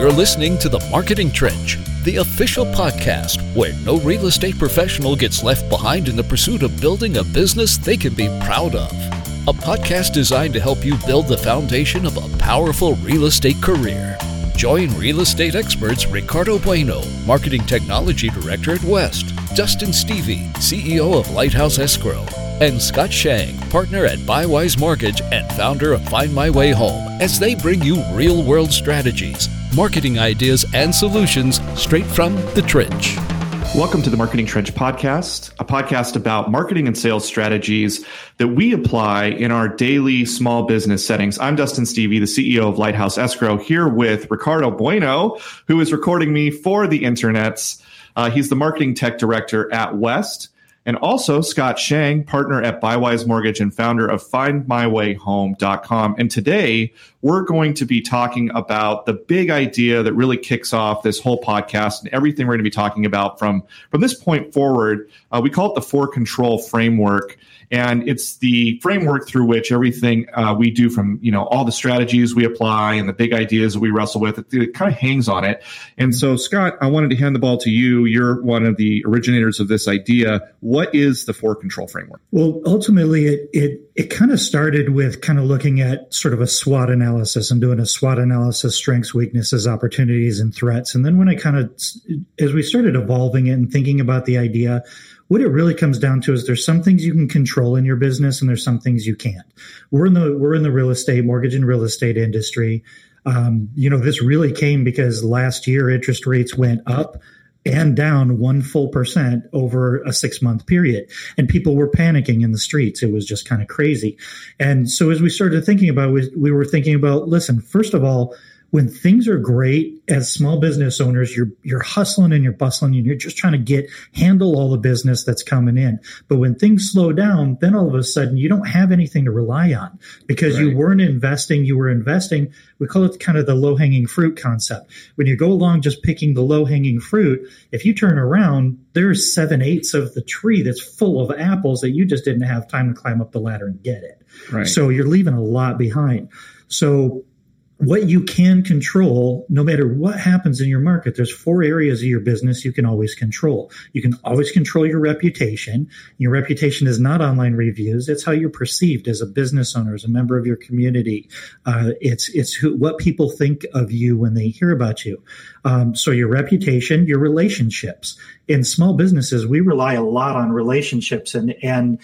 You're listening to The Marketing Trench, the official podcast where no real estate professional gets left behind in the pursuit of building a business they can be proud of. A podcast designed to help you build the foundation of a powerful real estate career. Join real estate experts Ricardo Bueno, Marketing Technology Director at West, Dustin Stevie, CEO of Lighthouse Escrow, and Scott Shang, partner at Bywise Mortgage and founder of Find My Way Home, as they bring you real world strategies, marketing ideas, and solutions straight from the trench. Welcome to the Marketing Trench podcast, a podcast about marketing and sales strategies that we apply in our daily small business settings. I'm Dustin Stevie, the CEO of Lighthouse Escrow, here with Ricardo Bueno, who is recording me for the internets. Uh, he's the marketing tech director at West. And also Scott Shang, partner at Bywise Mortgage and founder of FindMyWayHome.com. And today we're going to be talking about the big idea that really kicks off this whole podcast and everything we're going to be talking about from, from this point forward. Uh, we call it the four control framework and it's the framework through which everything uh, we do from you know all the strategies we apply and the big ideas that we wrestle with it, it, kind of hangs on it. And so scott i wanted to hand the ball to you. You're one of the originators of this idea. What is the four control framework? Well ultimately it it it kind of started with kind of looking at sort of a SWOT analysis and doing a SWOT analysis, strengths, weaknesses, opportunities, and threats. And then when I kind of, as we started evolving it and thinking about the idea, what it really comes down to is there's some things you can control in your business and there's some things you can't. We're in the we're in the real estate, mortgage and real estate industry. Um, you know, this really came because last year interest rates went up and down one full percent over a six month period. And people were panicking in the streets. It was just kind of crazy. And so as we started thinking about it, we were thinking about, listen, first of all, when things are great as small business owners, you're you're hustling and you're bustling and you're just trying to get handle all the business that's coming in. But when things slow down, then all of a sudden you don't have anything to rely on because right. you weren't investing. You were investing. We call it kind of the low hanging fruit concept. When you go along just picking the low hanging fruit, if you turn around, there's seven eighths of the tree that's full of apples that you just didn't have time to climb up the ladder and get it. Right. So you're leaving a lot behind. So what you can control, no matter what happens in your market, there's four areas of your business you can always control. You can always control your reputation. Your reputation is not online reviews. It's how you're perceived as a business owner, as a member of your community. Uh, it's, it's who, what people think of you when they hear about you. Um, so your reputation, your relationships. In small businesses, we rely a lot on relationships and, and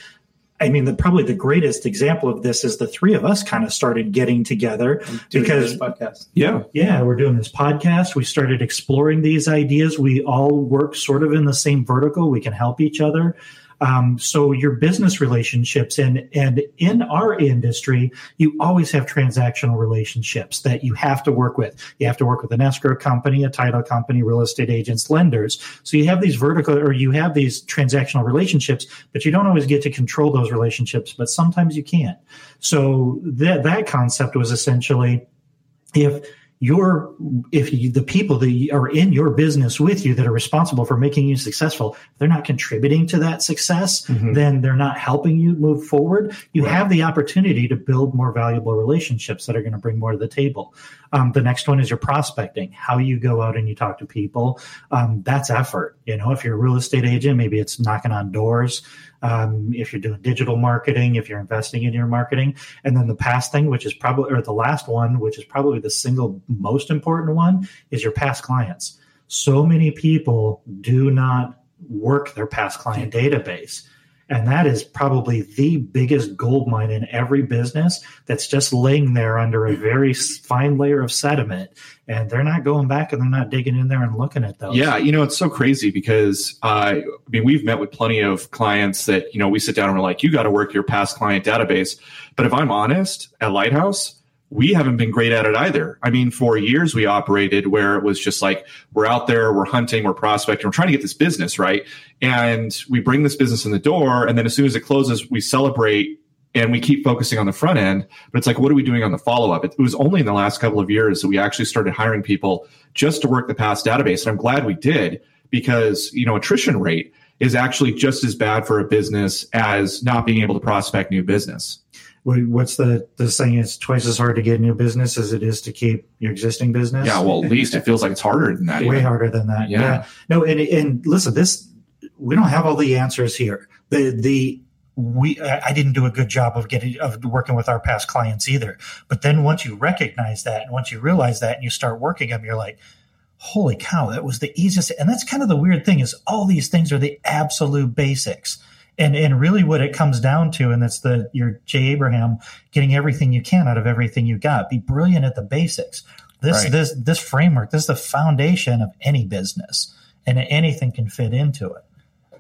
I mean, the, probably the greatest example of this is the three of us kind of started getting together because podcast. Yeah, yeah, we're doing this podcast. We started exploring these ideas. We all work sort of in the same vertical. We can help each other. Um, so your business relationships and and in our industry, you always have transactional relationships that you have to work with. You have to work with an escrow company, a title company, real estate agents, lenders. So you have these vertical or you have these transactional relationships, but you don't always get to control those relationships. But sometimes you can't. So that that concept was essentially if your if you, the people that are in your business with you that are responsible for making you successful they're not contributing to that success mm-hmm. then they're not helping you move forward you right. have the opportunity to build more valuable relationships that are going to bring more to the table um, the next one is your prospecting how you go out and you talk to people um, that's effort you know if you're a real estate agent maybe it's knocking on doors um, if you're doing digital marketing, if you're investing in your marketing. And then the past thing, which is probably, or the last one, which is probably the single most important one, is your past clients. So many people do not work their past client database. And that is probably the biggest gold mine in every business that's just laying there under a very fine layer of sediment. And they're not going back and they're not digging in there and looking at those. Yeah, you know, it's so crazy because uh, I mean, we've met with plenty of clients that, you know, we sit down and we're like, you got to work your past client database. But if I'm honest, at Lighthouse, we haven't been great at it either. I mean, for years we operated where it was just like we're out there, we're hunting, we're prospecting, we're trying to get this business right, and we bring this business in the door, and then as soon as it closes, we celebrate and we keep focusing on the front end. But it's like, what are we doing on the follow up? It was only in the last couple of years that we actually started hiring people just to work the past database, and I'm glad we did because you know attrition rate is actually just as bad for a business as not being able to prospect new business. What's the the saying? It's twice as hard to get new business as it is to keep your existing business. Yeah, well, at least it feels like it's harder than that. Way harder than that. Yeah. yeah. No, and and listen, this we don't have all the answers here. The the we I didn't do a good job of getting of working with our past clients either. But then once you recognize that and once you realize that and you start working them, you're like, holy cow, that was the easiest. And that's kind of the weird thing is all these things are the absolute basics. And and really what it comes down to, and that's the your Jay Abraham getting everything you can out of everything you got. Be brilliant at the basics. This right. this this framework, this is the foundation of any business. And anything can fit into it.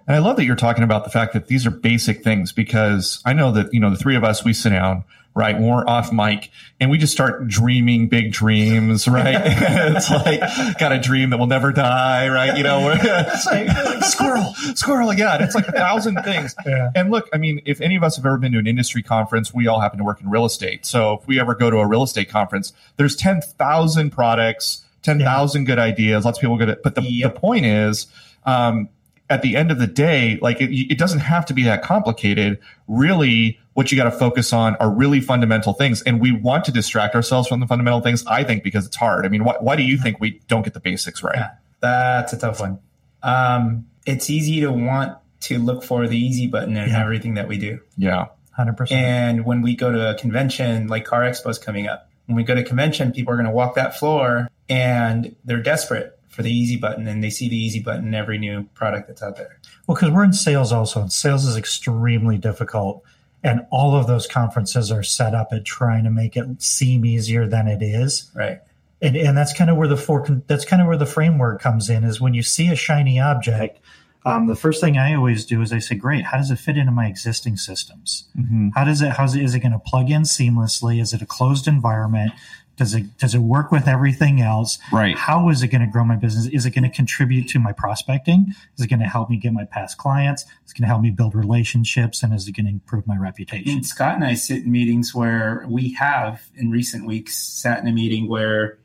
And I love that you're talking about the fact that these are basic things because I know that, you know, the three of us, we sit down, right? When we're off mic and we just start dreaming big dreams, right? it's like, got a dream that will never die, right? You know, it's like, like, squirrel, squirrel. Yeah. It's like a thousand things. Yeah. And look, I mean, if any of us have ever been to an industry conference, we all happen to work in real estate. So if we ever go to a real estate conference, there's 10,000 products, 10,000 yeah. good ideas. Lots of people get it. But the, yep. the point is, um, at the end of the day, like it, it doesn't have to be that complicated. Really, what you got to focus on are really fundamental things. And we want to distract ourselves from the fundamental things, I think, because it's hard. I mean, why, why do you think we don't get the basics right? Yeah, that's a tough one. Um, it's easy to want to look for the easy button in yeah. everything that we do. Yeah. 100%. And when we go to a convention, like Car Expo is coming up, when we go to convention, people are going to walk that floor and they're desperate for the easy button and they see the easy button in every new product that's out there. Well, because we're in sales also, and sales is extremely difficult. And all of those conferences are set up at trying to make it seem easier than it is. Right. And, and that's kind of where the for, that's kind of where the framework comes in is when you see a shiny object, um, the first thing I always do is I say, great, how does it fit into my existing systems? Mm-hmm. How does it, how's it, is it going to plug in seamlessly? Is it a closed environment? Does it does it work with everything else? Right. How is it going to grow my business? Is it going to contribute to my prospecting? Is it going to help me get my past clients? Is it going to help me build relationships? And is it going to improve my reputation? And Scott and I sit in meetings where we have in recent weeks sat in a meeting where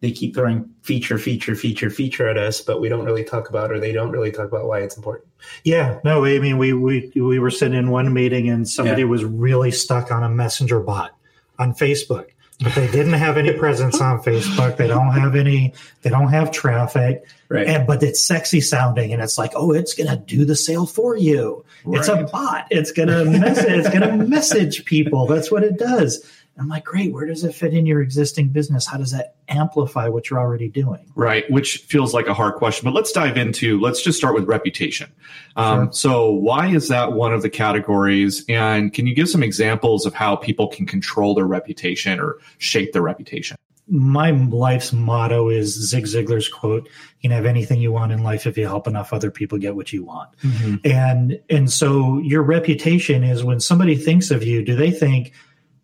they keep throwing feature, feature, feature, feature at us, but we don't really talk about or they don't really talk about why it's important. Yeah, no, I mean we we we were sitting in one meeting and somebody yeah. was really stuck on a messenger bot on Facebook but they didn't have any presence on Facebook. They don't have any. They don't have traffic. Right. And but it's sexy sounding, and it's like, oh, it's gonna do the sale for you. Right. It's a bot. It's gonna message. it's gonna message people. That's what it does. I'm like, great. Where does it fit in your existing business? How does that amplify what you're already doing? Right. Which feels like a hard question, but let's dive into. Let's just start with reputation. Um, sure. So, why is that one of the categories? And can you give some examples of how people can control their reputation or shape their reputation? my life's motto is Zig Ziglar's quote, you can have anything you want in life if you help enough other people get what you want. Mm-hmm. And and so your reputation is when somebody thinks of you, do they think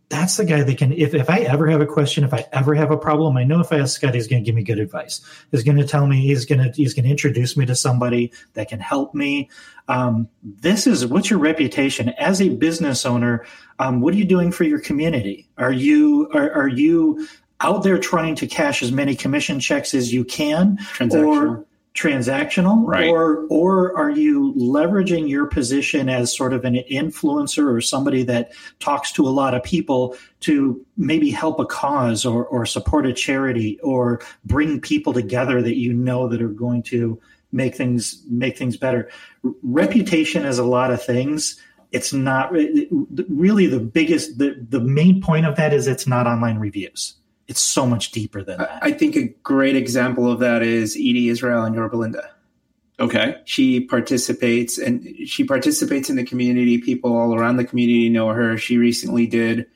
that's the guy that can if, if i ever have a question if i ever have a problem i know if i ask scott he's going to give me good advice. He's going to tell me he's going to he's going to introduce me to somebody that can help me. Um, this is what's your reputation as a business owner? Um, what are you doing for your community? Are you are, are you out there trying to cash as many commission checks as you can? Or transactional right. or or are you leveraging your position as sort of an influencer or somebody that talks to a lot of people to maybe help a cause or or support a charity or bring people together that you know that are going to make things make things better? Reputation is a lot of things. It's not really the biggest the, the main point of that is it's not online reviews it's so much deeper than that. I think a great example of that is Edie Israel and Yorba Linda. Okay. She participates and she participates in the community. People all around the community know her. She recently did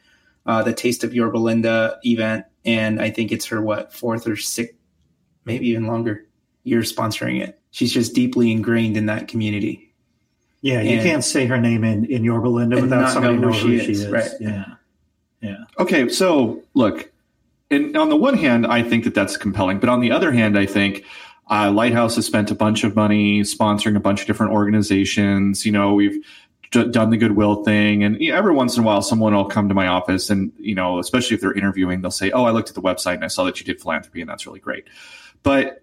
uh, the Taste of Yorba Linda event, and I think it's her what fourth or sixth, maybe even longer year sponsoring it. She's just deeply ingrained in that community. Yeah, you and, can't say her name in in Yorba Linda without somebody knowing who, she, who is. she is. Right. Yeah. Yeah. Okay, so look, and on the one hand, I think that that's compelling, but on the other hand, I think uh, Lighthouse has spent a bunch of money sponsoring a bunch of different organizations. You know, we've d- done the goodwill thing, and you know, every once in a while, someone will come to my office, and you know, especially if they're interviewing, they'll say, "Oh, I looked at the website and I saw that you did philanthropy, and that's really great." But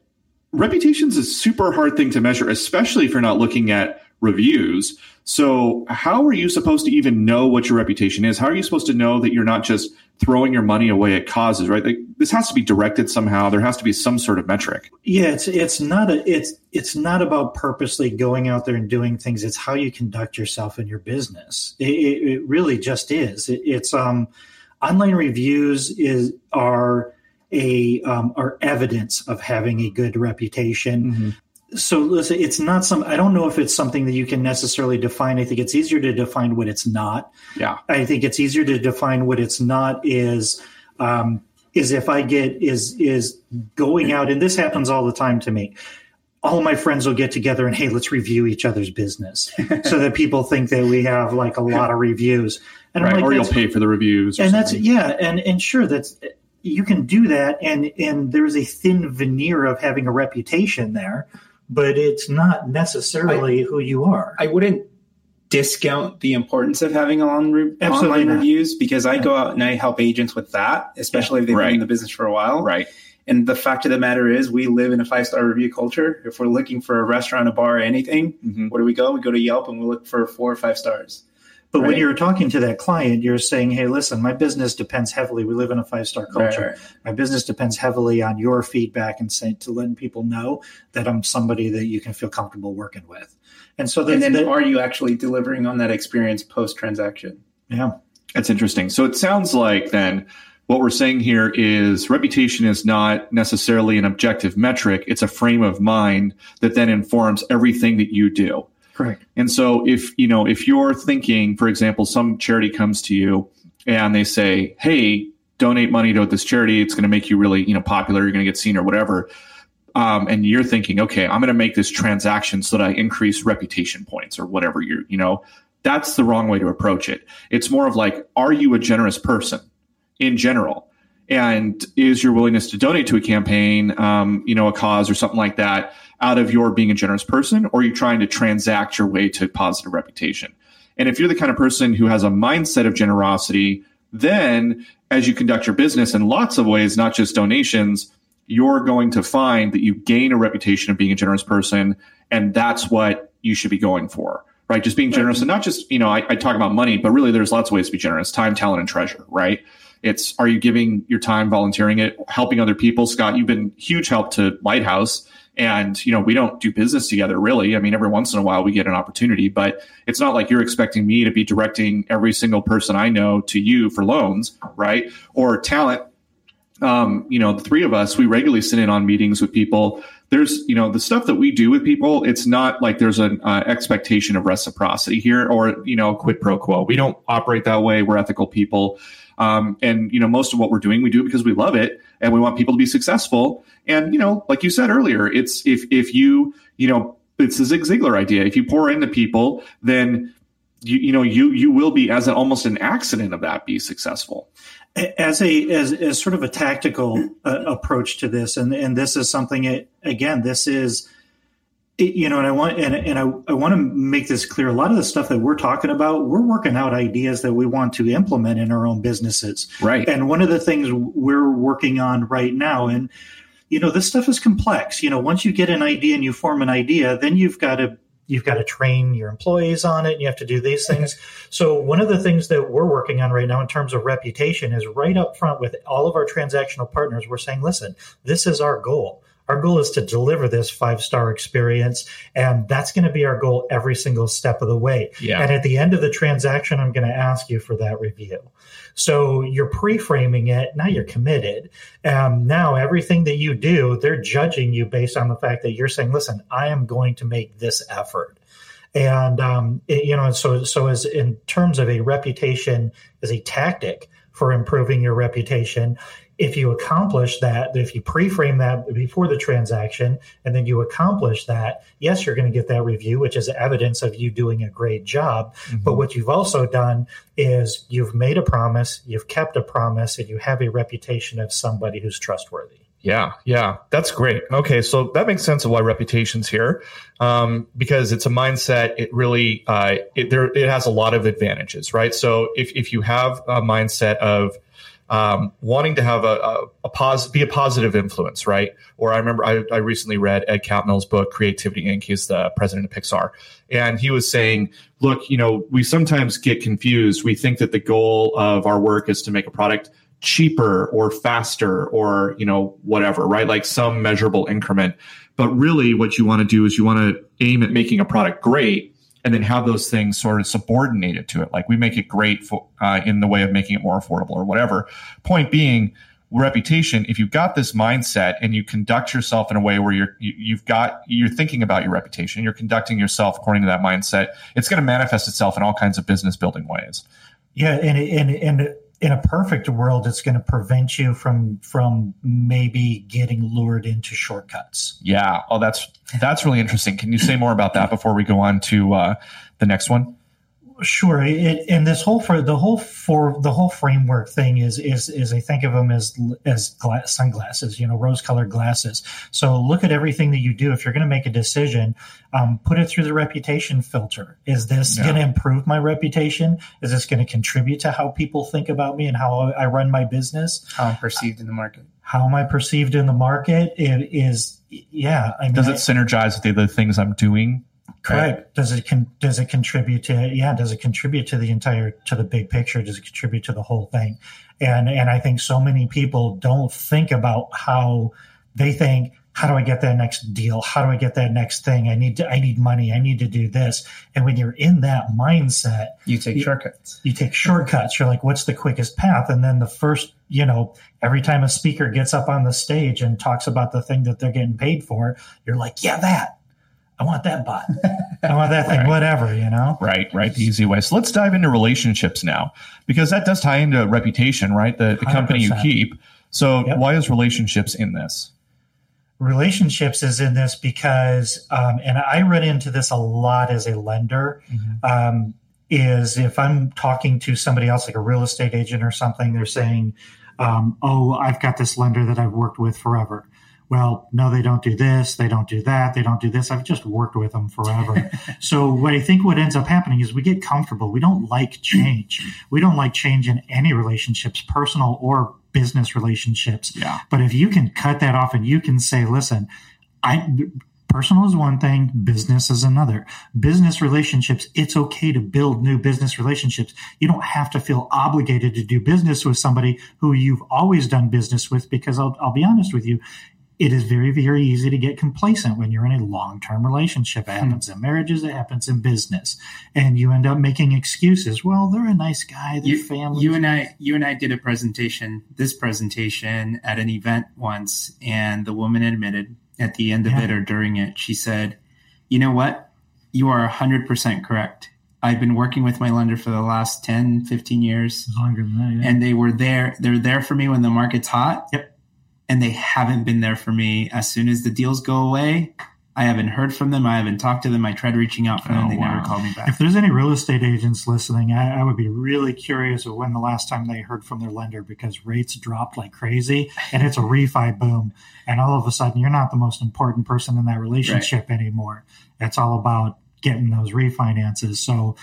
reputation's a super hard thing to measure, especially if you're not looking at reviews. So, how are you supposed to even know what your reputation is? How are you supposed to know that you're not just throwing your money away at causes, right? Like, this has to be directed somehow. There has to be some sort of metric. Yeah, it's it's not a it's it's not about purposely going out there and doing things. It's how you conduct yourself in your business. It, it, it really just is. It, it's um, online reviews is are a um, are evidence of having a good reputation. Mm-hmm so listen, it's not some. I don't know if it's something that you can necessarily define. I think it's easier to define what it's not. Yeah, I think it's easier to define what it's not is um, is if I get is is going out, and this happens all the time to me. All my friends will get together and hey, let's review each other's business, so that people think that we have like a lot of reviews. And right. like, or you'll pay for the reviews, and that's yeah, and and sure, that's you can do that, and and there's a thin veneer of having a reputation there but it's not necessarily I, who you are. I wouldn't discount the importance of having on re- online not. reviews because I go out and I help agents with that, especially yeah, if they've right. been in the business for a while. Right. And the fact of the matter is, we live in a five star review culture. If we're looking for a restaurant, a bar, anything, mm-hmm. where do we go? We go to Yelp and we look for four or five stars. But right. when you're talking to that client, you're saying, "Hey, listen, my business depends heavily. We live in a five star culture. Right, right. My business depends heavily on your feedback and saying to letting people know that I'm somebody that you can feel comfortable working with." And so, and then that, are you actually delivering on that experience post transaction? Yeah, that's interesting. So it sounds like then what we're saying here is reputation is not necessarily an objective metric; it's a frame of mind that then informs everything that you do. Correct. And so if, you know, if you're thinking, for example, some charity comes to you and they say, Hey, donate money to this charity. It's going to make you really, you know, popular. You're going to get seen or whatever. Um, and you're thinking, okay, I'm going to make this transaction so that I increase reputation points or whatever you're, you know, that's the wrong way to approach it. It's more of like, are you a generous person in general? And is your willingness to donate to a campaign, um, you know, a cause or something like that, out of your being a generous person, or you're you trying to transact your way to positive reputation? And if you're the kind of person who has a mindset of generosity, then as you conduct your business in lots of ways, not just donations, you're going to find that you gain a reputation of being a generous person. And that's what you should be going for, right? Just being generous and not just, you know, I, I talk about money, but really there's lots of ways to be generous time, talent, and treasure, right? It's are you giving your time, volunteering it, helping other people? Scott, you've been huge help to Lighthouse and, you know, we don't do business together really. I mean, every once in a while we get an opportunity, but it's not like you're expecting me to be directing every single person I know to you for loans, right? Or talent. Um, you know, the three of us, we regularly sit in on meetings with people. There's, you know, the stuff that we do with people, it's not like there's an uh, expectation of reciprocity here or, you know, quid pro quo. We don't operate that way. We're ethical people. Um, and you know, most of what we're doing, we do because we love it and we want people to be successful. And you know, like you said earlier, it's if if you you know, it's a Zig Ziglar idea. If you pour into people, then you you know you you will be as an, almost an accident of that be successful as a as, as sort of a tactical uh, approach to this and and this is something it, again this is you know, and I want and, and I, I want to make this clear. A lot of the stuff that we're talking about, we're working out ideas that we want to implement in our own businesses. Right. And one of the things we're working on right now, and you know, this stuff is complex. You know, once you get an idea and you form an idea, then you've got to you've got to train your employees on it. And you have to do these things. so one of the things that we're working on right now in terms of reputation is right up front with all of our transactional partners. We're saying, listen, this is our goal our goal is to deliver this five star experience. And that's going to be our goal every single step of the way. Yeah. And at the end of the transaction, I'm going to ask you for that review. So you're pre framing it. Now you're committed. Um, now everything that you do, they're judging you based on the fact that you're saying, listen, I am going to make this effort and um, it, you know so so as in terms of a reputation as a tactic for improving your reputation if you accomplish that, if you pre-frame that before the transaction, and then you accomplish that, yes, you're going to get that review, which is evidence of you doing a great job. Mm-hmm. But what you've also done is you've made a promise, you've kept a promise, and you have a reputation of somebody who's trustworthy. Yeah, yeah, that's great. Okay, so that makes sense of why reputation's here, um, because it's a mindset. It really uh, it, there it has a lot of advantages, right? So if if you have a mindset of um, wanting to have a, a, a pos- be a positive influence, right? Or I remember I, I recently read Ed Catmull's book, Creativity Inc. He's the president of Pixar. And he was saying, look, you know, we sometimes get confused. We think that the goal of our work is to make a product cheaper or faster or, you know, whatever, right? Like some measurable increment. But really what you want to do is you want to aim at making a product great and then have those things sort of subordinated to it. Like we make it great for, uh, in the way of making it more affordable or whatever. Point being, reputation. If you've got this mindset and you conduct yourself in a way where you're you, you've got you're thinking about your reputation, you're conducting yourself according to that mindset. It's going to manifest itself in all kinds of business building ways. Yeah, and and and in a perfect world, it's going to prevent you from from maybe getting lured into shortcuts. Yeah. Oh, that's that's really interesting. Can you say more about that before we go on to uh, the next one? Sure, it, and this whole for the whole for the whole framework thing is is is I think of them as as glass, sunglasses, you know, rose colored glasses. So look at everything that you do. If you're going to make a decision, um, put it through the reputation filter. Is this yeah. going to improve my reputation? Is this going to contribute to how people think about me and how I run my business? How I'm perceived in the market. How am I perceived in the market? It is, yeah. I mean, Does it synergize with the other things I'm doing? Correct. Right. Does it con- does it contribute to yeah? Does it contribute to the entire to the big picture? Does it contribute to the whole thing? And and I think so many people don't think about how they think. How do I get that next deal? How do I get that next thing? I need to, I need money. I need to do this. And when you're in that mindset, you take you, shortcuts. You take shortcuts. You're like, what's the quickest path? And then the first, you know, every time a speaker gets up on the stage and talks about the thing that they're getting paid for, you're like, yeah, that I want that bot. I want that thing, right. whatever, you know? Right, right. The easy way. So let's dive into relationships now, because that does tie into reputation, right? The, the company you keep. So yep. why is relationships in this? Relationships is in this because, um, and I run into this a lot as a lender, mm-hmm. um, is if I'm talking to somebody else, like a real estate agent or something, they're saying, um, oh, I've got this lender that I've worked with forever well, no, they don't do this, they don't do that, they don't do this. I've just worked with them forever. so what I think what ends up happening is we get comfortable. We don't like change. We don't like change in any relationships, personal or business relationships. Yeah. But if you can cut that off and you can say, listen, I personal is one thing, business is another. Business relationships, it's okay to build new business relationships. You don't have to feel obligated to do business with somebody who you've always done business with because I'll, I'll be honest with you, it is very, very easy to get complacent when you're in a long term relationship. It hmm. happens in marriages, it happens in business. And you end up making excuses. Well, they're a nice guy, their you, family. You and I you and I did a presentation, this presentation at an event once, and the woman admitted at the end of yeah. it or during it, she said, You know what? You are hundred percent correct. I've been working with my lender for the last 10, 15 years. Longer than that, yeah. And they were there. They're there for me when the market's hot. Yep and they haven't been there for me. As soon as the deals go away, I haven't heard from them. I haven't talked to them. I tried reaching out for them. Oh, they wow. never called me back. If there's any real estate agents listening, I, I, would be really curious of when the last time they heard from their lender because rates dropped like crazy and it's a refi boom. And all of a sudden, you're not the most important person in that relationship right. anymore. It's all about getting those refinances. So,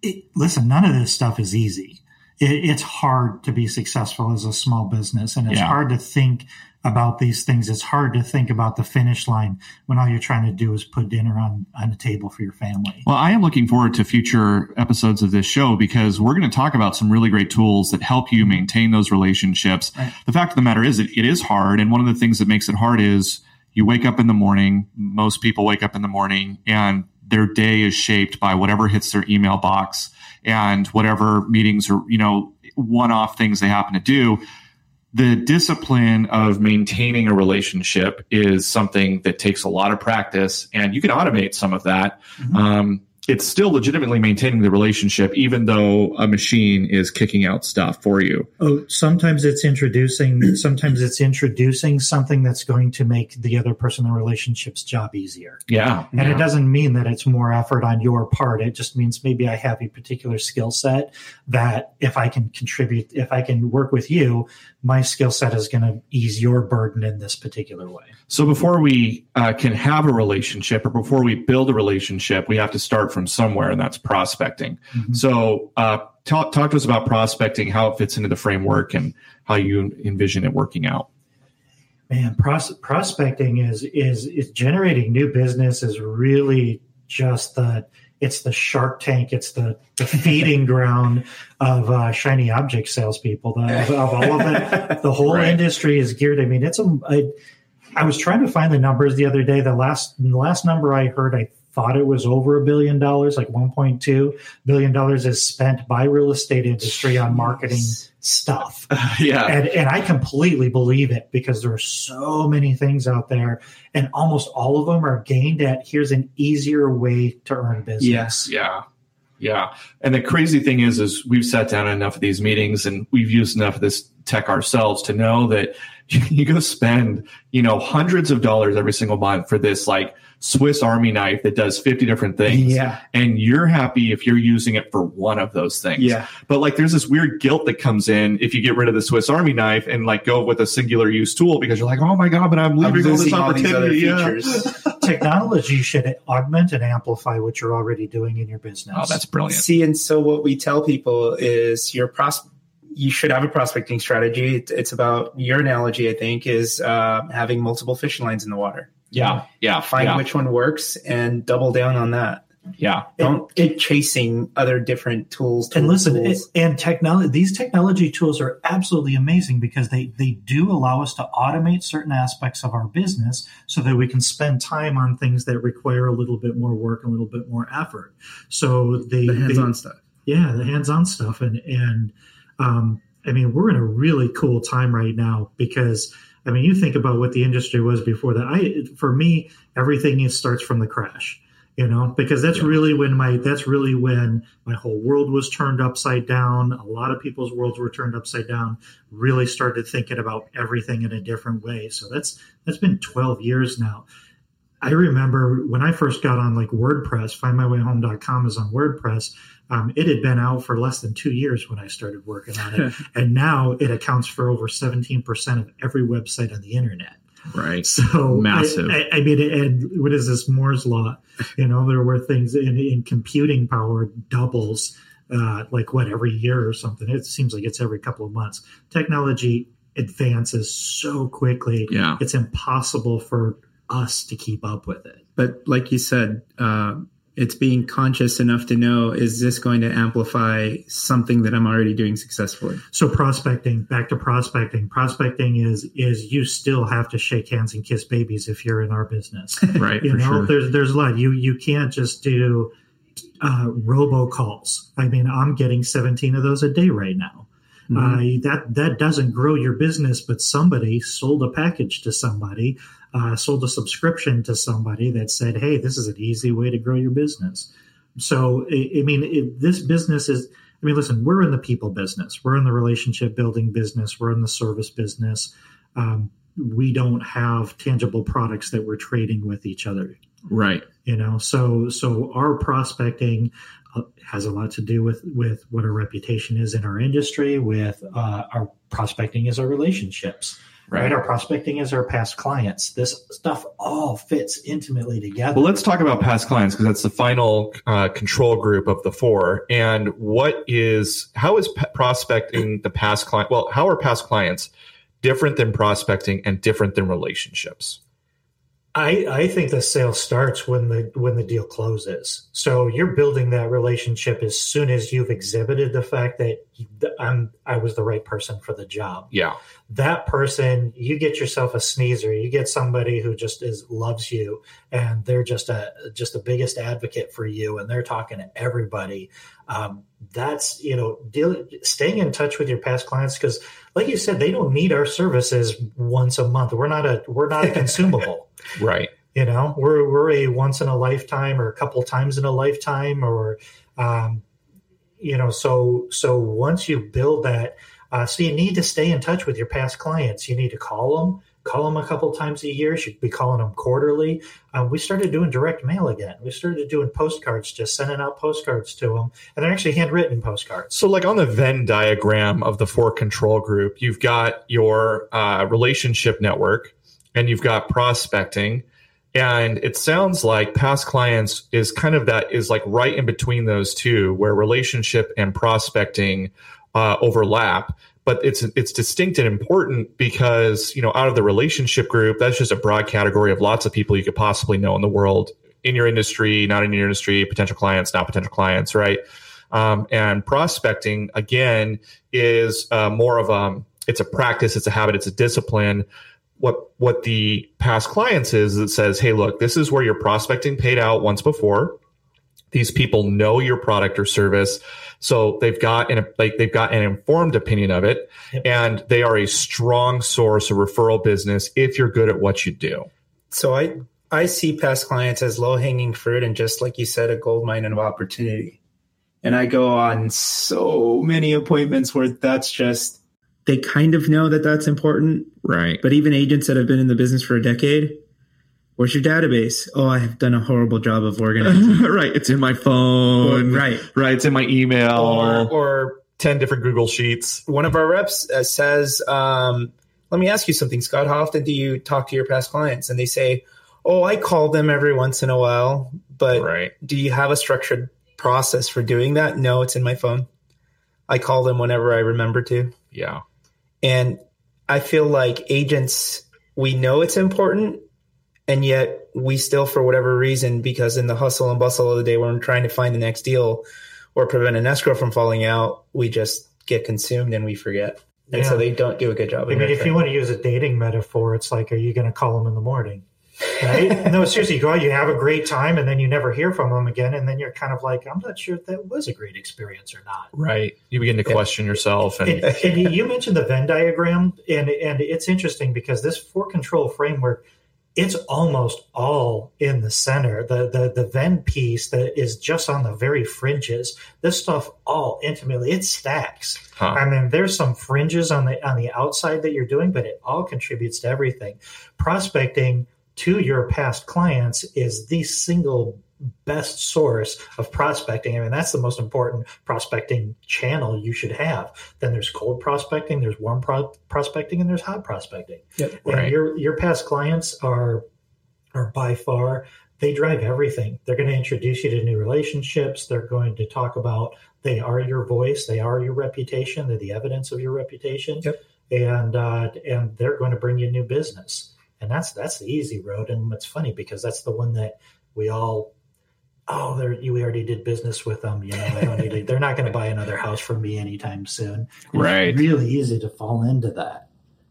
it, listen, none of this stuff is easy it, it's hard to be successful as a small business and it's yeah. hard to think about these things. It's hard to think about the finish line when all you're trying to do is put dinner on, on the table for your family. Well, I am looking forward to future episodes of this show because we're going to talk about some really great tools that help you maintain those relationships. Right. The fact of the matter is, it, it is hard. And one of the things that makes it hard is you wake up in the morning. Most people wake up in the morning and their day is shaped by whatever hits their email box and whatever meetings or you know one-off things they happen to do the discipline of maintaining a relationship is something that takes a lot of practice and you can automate some of that mm-hmm. um, it's still legitimately maintaining the relationship, even though a machine is kicking out stuff for you. Oh, sometimes it's introducing, sometimes it's introducing something that's going to make the other person in the relationship's job easier. Yeah. And yeah. it doesn't mean that it's more effort on your part. It just means maybe I have a particular skill set that if I can contribute, if I can work with you, my skill set is going to ease your burden in this particular way. So before we uh, can have a relationship or before we build a relationship, we have to start from somewhere, and that's prospecting. Mm-hmm. So, uh, talk talk to us about prospecting, how it fits into the framework, and how you envision it working out. Man, pros- prospecting is is is generating new business is really just the it's the shark tank it's the, the feeding ground of uh, shiny object salespeople the, of, of all of it the whole right. industry is geared i mean it's a I, I was trying to find the numbers the other day the last the last number i heard i thought it was over a billion dollars, like 1.2 billion dollars is spent by real estate industry on marketing stuff. Uh, yeah. And, and I completely believe it because there are so many things out there and almost all of them are gained at here's an easier way to earn business. Yes. Yeah. Yeah. And the crazy thing is, is we've sat down in enough of these meetings and we've used enough of this tech ourselves to know that you go spend, you know, hundreds of dollars every single month for this like Swiss Army knife that does 50 different things. Yeah. And you're happy if you're using it for one of those things. Yeah. But like there's this weird guilt that comes in if you get rid of the Swiss Army knife and like go with a singular use tool because you're like, oh my God, but I'm leaving all this opportunity. All yeah. Technology should augment and amplify what you're already doing in your business. Oh, that's brilliant. See, and so what we tell people is your pros- you should have a prospecting strategy. It's about your analogy, I think, is uh, having multiple fishing lines in the water. Yeah, yeah. Find yeah. which one works and double down on that. Yeah. Don't keep chasing other different tools. tools and listen, tools. It, and technology, these technology tools are absolutely amazing because they, they do allow us to automate certain aspects of our business so that we can spend time on things that require a little bit more work, a little bit more effort. So they, the hands on they, stuff. Yeah, the hands on stuff. And, and, um, I mean, we're in a really cool time right now because I mean, you think about what the industry was before that. I, for me, everything starts from the crash, you know, because that's yeah. really when my, that's really when my whole world was turned upside down. A lot of people's worlds were turned upside down. Really started thinking about everything in a different way. So that's that's been 12 years now. I remember when I first got on like WordPress, findmywayhome.com is on WordPress. Um, it had been out for less than two years when I started working on it. and now it accounts for over 17% of every website on the internet. Right. So massive. I, I, I mean, and what is this Moore's law? You know, there were things in, in computing power doubles, uh, like what every year or something. It seems like it's every couple of months. Technology advances so quickly. Yeah. It's impossible for us to keep up with it. But like you said, uh, it's being conscious enough to know is this going to amplify something that I'm already doing successfully. So prospecting, back to prospecting. Prospecting is is you still have to shake hands and kiss babies if you're in our business, right? you know, sure. there's there's a lot. You you can't just do uh, robocalls. I mean, I'm getting 17 of those a day right now. Mm-hmm. Uh, that that doesn't grow your business, but somebody sold a package to somebody uh, sold a subscription to somebody that said, "Hey, this is an easy way to grow your business." So, I, mean, it, this business is. I mean, listen, we're in the people business. We're in the relationship building business. We're in the service business. Um, we don't have tangible products that we're trading with each other. Right. You know, so so our prospecting uh, has a lot to do with with what our reputation is in our industry. With uh, our prospecting is our relationships right. right? Our prospecting is our past clients. This stuff all fits intimately together. Well, let's talk about past clients because that's the final uh, control group of the four. And what is how is p- prospecting the past client? Well, how are past clients different than prospecting and different than relationships? I, I think the sale starts when the when the deal closes. So you're building that relationship as soon as you've exhibited the fact that I'm I was the right person for the job. Yeah, that person you get yourself a sneezer. You get somebody who just is loves you, and they're just a just the biggest advocate for you, and they're talking to everybody. Um, that's you know deal, staying in touch with your past clients because, like you said, they don't need our services once a month. We're not a we're not a consumable. Right. You know, we're we're a once in a lifetime or a couple times in a lifetime or um, you know, so so once you build that uh, so you need to stay in touch with your past clients. You need to call them, call them a couple times a year. Should be calling them quarterly. Uh, we started doing direct mail again. We started doing postcards, just sending out postcards to them, and they're actually handwritten postcards. So, like on the Venn diagram of the four control group, you've got your uh, relationship network, and you've got prospecting, And it sounds like past clients is kind of that is like right in between those two, where relationship and prospecting uh, overlap. But it's it's distinct and important because you know out of the relationship group, that's just a broad category of lots of people you could possibly know in the world, in your industry, not in your industry, potential clients, not potential clients, right? Um, and prospecting again is uh, more of a um, it's a practice, it's a habit, it's a discipline what what the past clients is that says, hey, look, this is where your prospecting paid out once before. These people know your product or service, so they've got an like they've got an informed opinion of it, yep. and they are a strong source of referral business if you're good at what you do. So I I see past clients as low hanging fruit and just like you said, a gold mine of opportunity. And I go on so many appointments where that's just they kind of know that that's important. Right. But even agents that have been in the business for a decade, where's your database? Oh, I have done a horrible job of organizing. right. It's in my phone. Or, right. Right. It's in my email. Or, or 10 different Google Sheets. One of our reps uh, says, um, let me ask you something, Scott. How often do you talk to your past clients? And they say, oh, I call them every once in a while. But right. do you have a structured process for doing that? No, it's in my phone. I call them whenever I remember to. Yeah. And I feel like agents, we know it's important, and yet we still, for whatever reason, because in the hustle and bustle of the day when we're trying to find the next deal or prevent an escrow from falling out, we just get consumed and we forget. And yeah. so they don't do a good job. I mean, if you want to use a dating metaphor, it's like, are you going to call them in the morning? right? no, seriously, you go out, you have a great time, and then you never hear from them again, and then you're kind of like, I'm not sure if that was a great experience or not. Right. You begin to question yourself. And, and, and you mentioned the Venn diagram, and and it's interesting because this four control framework, it's almost all in the center. The the the Venn piece that is just on the very fringes. This stuff all intimately it stacks. Huh. I mean, there's some fringes on the on the outside that you're doing, but it all contributes to everything. Prospecting to your past clients is the single best source of prospecting. I mean, that's the most important prospecting channel you should have. Then there's cold prospecting, there's warm pro- prospecting, and there's hot prospecting. Yep, and right. your your past clients are are by far they drive everything. They're going to introduce you to new relationships. They're going to talk about they are your voice, they are your reputation, they're the evidence of your reputation, yep. and uh, and they're going to bring you new business and that's that's the easy road. And it's funny because that's the one that we all oh they're we already did business with them you know they don't need to, they're not going to buy another house from me anytime soon. And right. really easy to fall into that.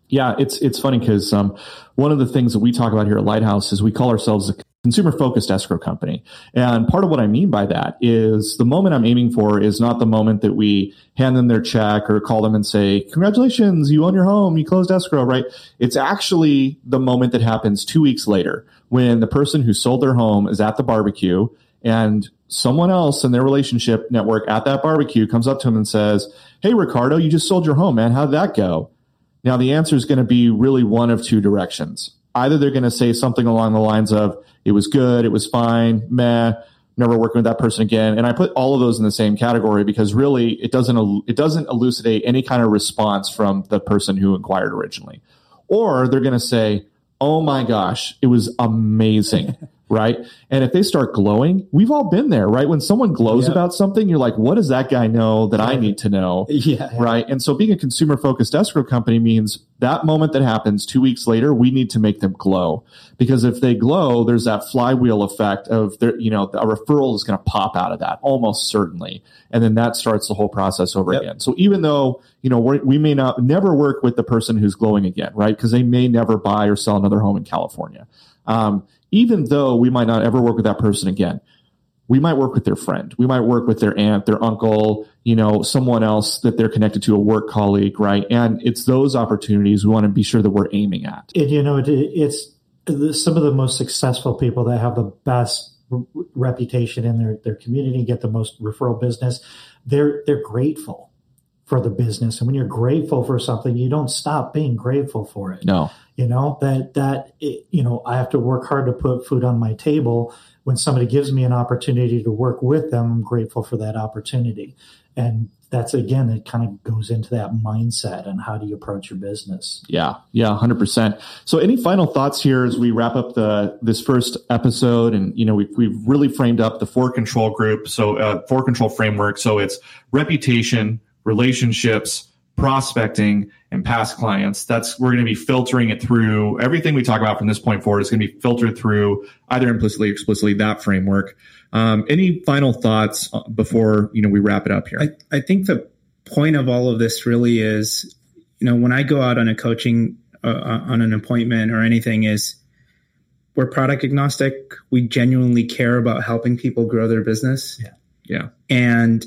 Yeah it's it's funny because um, one of the things that we talk about here at lighthouse is we call ourselves a consumer focused escrow company. And part of what I mean by that is the moment I'm aiming for is not the moment that we hand them their check or call them and say, congratulations, you own your home, you closed escrow, right? It's actually the moment that happens two weeks later when the person who sold their home is at the barbecue and someone else in their relationship network at that barbecue comes up to him and says, Hey, Ricardo, you just sold your home, man. How'd that go? Now the answer is going to be really one of two directions. Either they're going to say something along the lines of, it was good. It was fine. Meh. Never working with that person again. And I put all of those in the same category because really it doesn't, it doesn't elucidate any kind of response from the person who inquired originally. Or they're going to say, Oh my gosh, it was amazing. right? And if they start glowing, we've all been there, right? When someone glows about something, you're like, what does that guy know that I need to know? Yeah. Right. And so being a consumer focused escrow company means that moment that happens two weeks later, we need to make them glow because if they glow, there's that flywheel effect of their, you know, a referral is going to pop out of that almost certainly. And then that starts the whole process over yep. again. So even though, you know, we may not never work with the person who's glowing again, right? Because they may never buy or sell another home in California. Um, even though we might not ever work with that person again, we might work with their friend. We might work with their aunt, their uncle, you know, someone else that they're connected to, a work colleague, right? And it's those opportunities we want to be sure that we're aiming at. And, you know, it, it's some of the most successful people that have the best reputation in their, their community, get the most referral business. They're, they're grateful for the business. And when you're grateful for something, you don't stop being grateful for it. No you know that that it, you know i have to work hard to put food on my table when somebody gives me an opportunity to work with them i'm grateful for that opportunity and that's again, it kind of goes into that mindset and how do you approach your business. Yeah, yeah, hundred percent. So, any final thoughts here as we wrap up the this first episode? And you know, we've we've really framed up the four control group, so uh, four control framework. So it's reputation, relationships, prospecting, and past clients. That's we're going to be filtering it through everything we talk about from this point forward is going to be filtered through either implicitly or explicitly that framework. Um, any final thoughts uh, before you know we wrap it up here? I, I think the point of all of this really is, you know, when I go out on a coaching uh, uh, on an appointment or anything, is we're product agnostic. We genuinely care about helping people grow their business. Yeah. Yeah. And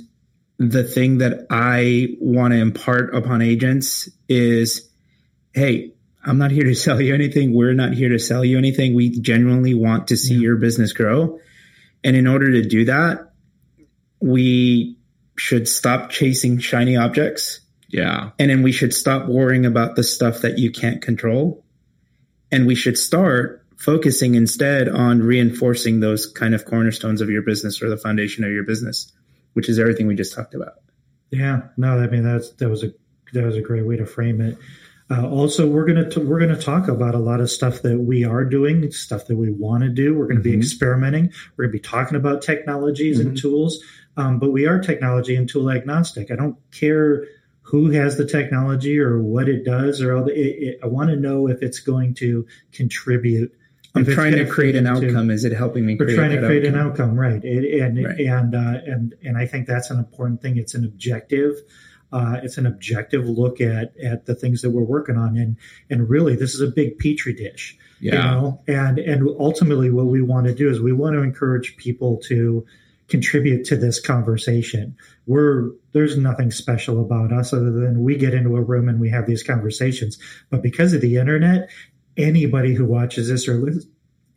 the thing that I want to impart upon agents is, hey, I'm not here to sell you anything. We're not here to sell you anything. We genuinely want to see yeah. your business grow. And in order to do that, we should stop chasing shiny objects. Yeah. And then we should stop worrying about the stuff that you can't control. And we should start focusing instead on reinforcing those kind of cornerstones of your business or the foundation of your business, which is everything we just talked about. Yeah. No, I mean that's that was a that was a great way to frame it. Uh, also, we're gonna t- we're gonna talk about a lot of stuff that we are doing, stuff that we want to do. We're gonna mm-hmm. be experimenting. We're gonna be talking about technologies mm-hmm. and tools, um, but we are technology and tool agnostic. I don't care who has the technology or what it does, or all the, it, it, I want to know if it's going to contribute. I'm trying to create an outcome. Is it helping me? We're trying to create outcome? an outcome, right? It, and right. and uh, and and I think that's an important thing. It's an objective uh, it's an objective look at at the things that we're working on, and and really, this is a big petri dish. Yeah. You know? And and ultimately, what we want to do is we want to encourage people to contribute to this conversation. We're there's nothing special about us other than we get into a room and we have these conversations. But because of the internet, anybody who watches this or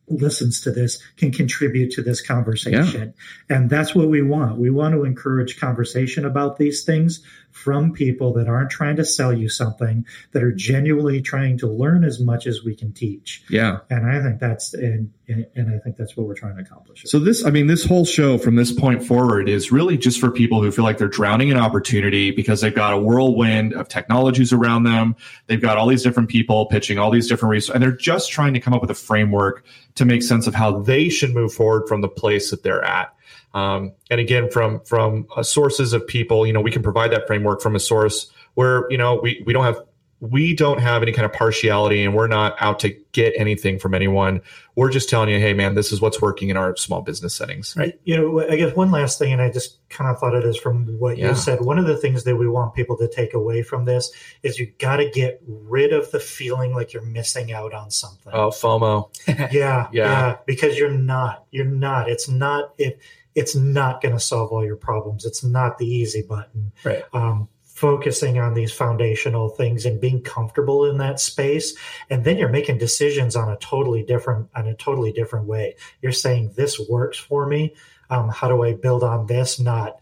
listens to this can contribute to this conversation. Yeah. And that's what we want. We want to encourage conversation about these things from people that aren't trying to sell you something, that are genuinely trying to learn as much as we can teach. Yeah. And I think that's and and I think that's what we're trying to accomplish. So this I mean this whole show from this point forward is really just for people who feel like they're drowning in opportunity because they've got a whirlwind of technologies around them. They've got all these different people pitching all these different resources and they're just trying to come up with a framework to make sense of how they should move forward from the place that they're at. Um, and again, from from uh, sources of people, you know, we can provide that framework from a source where you know we we don't have we don't have any kind of partiality and we're not out to get anything from anyone. We're just telling you, hey, man, this is what's working in our small business settings. Right. You know, I guess one last thing, and I just kind of thought of this from what yeah. you said. One of the things that we want people to take away from this is you got to get rid of the feeling like you're missing out on something. Oh, FOMO. yeah, yeah. Yeah. Because you're not. You're not. It's not. It, it's not going to solve all your problems. It's not the easy button. Right. Um, focusing on these foundational things and being comfortable in that space and then you're making decisions on a totally different on a totally different way you're saying this works for me um, how do i build on this not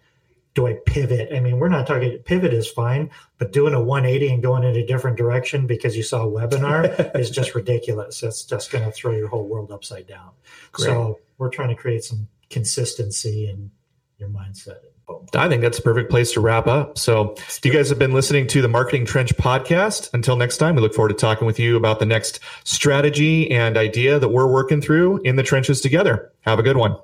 do i pivot i mean we're not talking pivot is fine but doing a 180 and going in a different direction because you saw a webinar is just ridiculous it's just going to throw your whole world upside down Great. so we're trying to create some consistency and your mindset I think that's a perfect place to wrap up. So, you guys have been listening to the Marketing Trench podcast. Until next time, we look forward to talking with you about the next strategy and idea that we're working through in the trenches together. Have a good one.